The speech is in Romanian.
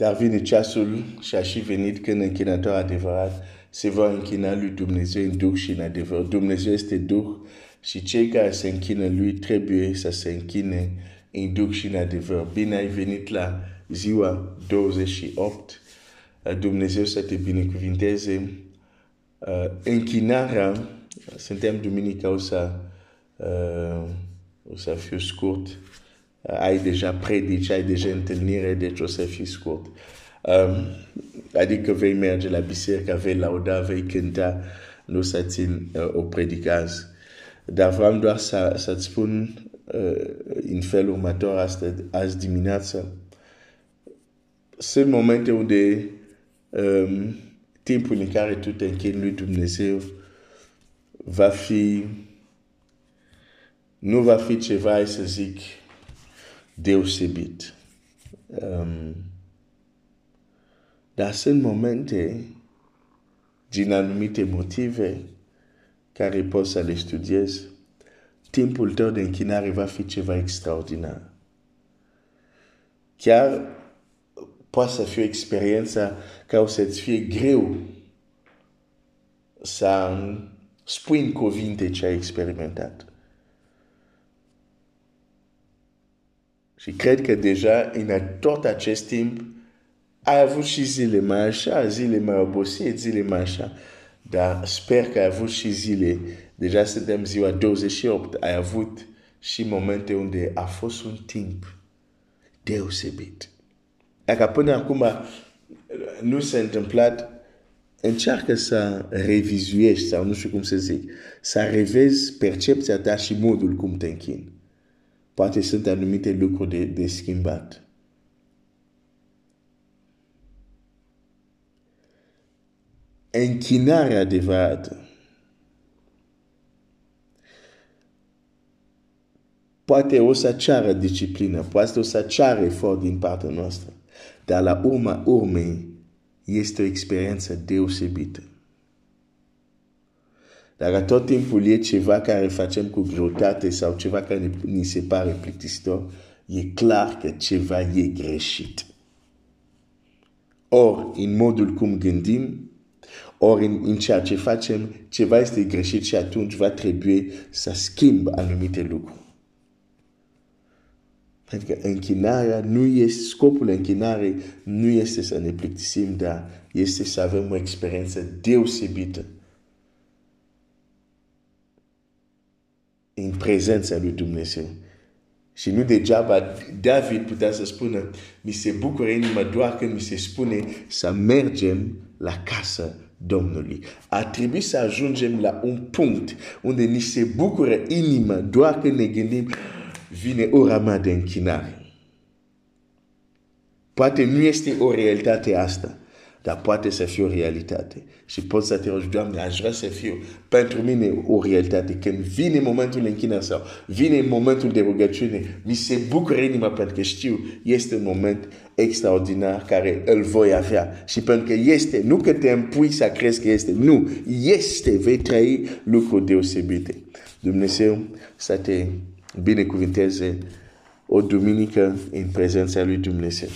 Dar vine ceasul și a și venit când închinător adevărat se va închina lui Dumnezeu în Duh și în adevăr. Dumnezeu este Duh și cei care se închină lui trebuie să se închine în Duh și în adevăr. Bine ai venit la ziua 28. Dumnezeu să te binecuvinteze. Închinarea, suntem duminica, o să, o să fiu scurt. Ai deja predici, ai deja întâlnire, deci o să fii scurt. Um, adică vei merge la biserică, vei lauda, vei cânta, nu să țin uh, o predicaz. Dar vreau doar să, să-ți spun uh, în felul următor astăzi, azi dimineață. Sunt momente unde um, timpul în care tu te închini lui Dumnezeu va fi nu va fi ceva, să zic, deosebit. Um, dar sunt momente, din anumite motive, care poți să le studiezi, timpul tău de închinare va fi ceva extraordinar. Chiar poate să fie o experiență care o să-ți fie greu să spui în cuvinte ce ai experimentat. Și cred că deja în tot acest timp ai avut și zile mai așa, zile mai obosit, zile mai așa. Dar sper că ai avut și zile, deja suntem ziua 28, ai avut și momente unde a fost un timp deosebit. Dacă până acum nu s-a întâmplat, încearcă să revizuiești sau nu știu cum să zic, să revezi percepția ta și modul cum te închin. Poate sunt anumite lucruri de, de schimbat. închinarea adevărată. Poate o să ceară disciplină, poate o să ceară efort din partea noastră, dar la urma urmei este o experiență deosebită. Dacă tot timpul e ceva care facem cu greutate sau ceva care ni se pare plictisitor, e clar că ceva e greșit. Ori, în modul cum gândim, ori în, în ceea ce facem, ceva este greșit și atunci va trebui să schimb anumite lucruri. Pentru că închinarea nu este, scopul închinarei nu este să ne plictisim, dar este să avem o experiență deosebită în prezența lui Dumnezeu. Și nu degeaba David putea să spună, mi se bucură inima doar când mi se spune să mergem la casă Domnului. A trebuit să ajungem la un punct unde ni se bucură inima doar când ne gândim vine ora mea de închinare. Poate nu este o realitate asta, dar poate să fie o realitate. Și poți să te rogi, Doamne, aș vrea să fiu pentru mine o realitate. Când vine momentul închinare sau vine momentul de rugăciune, mi se bucură inima pentru că știu, este un moment extraordinar care îl voi avea. Și pentru că este, nu că te împui să crezi că este, nu, este, vei trăi lucruri deosebite. Dumnezeu să te binecuvinteze o duminică în prezența lui Dumnezeu.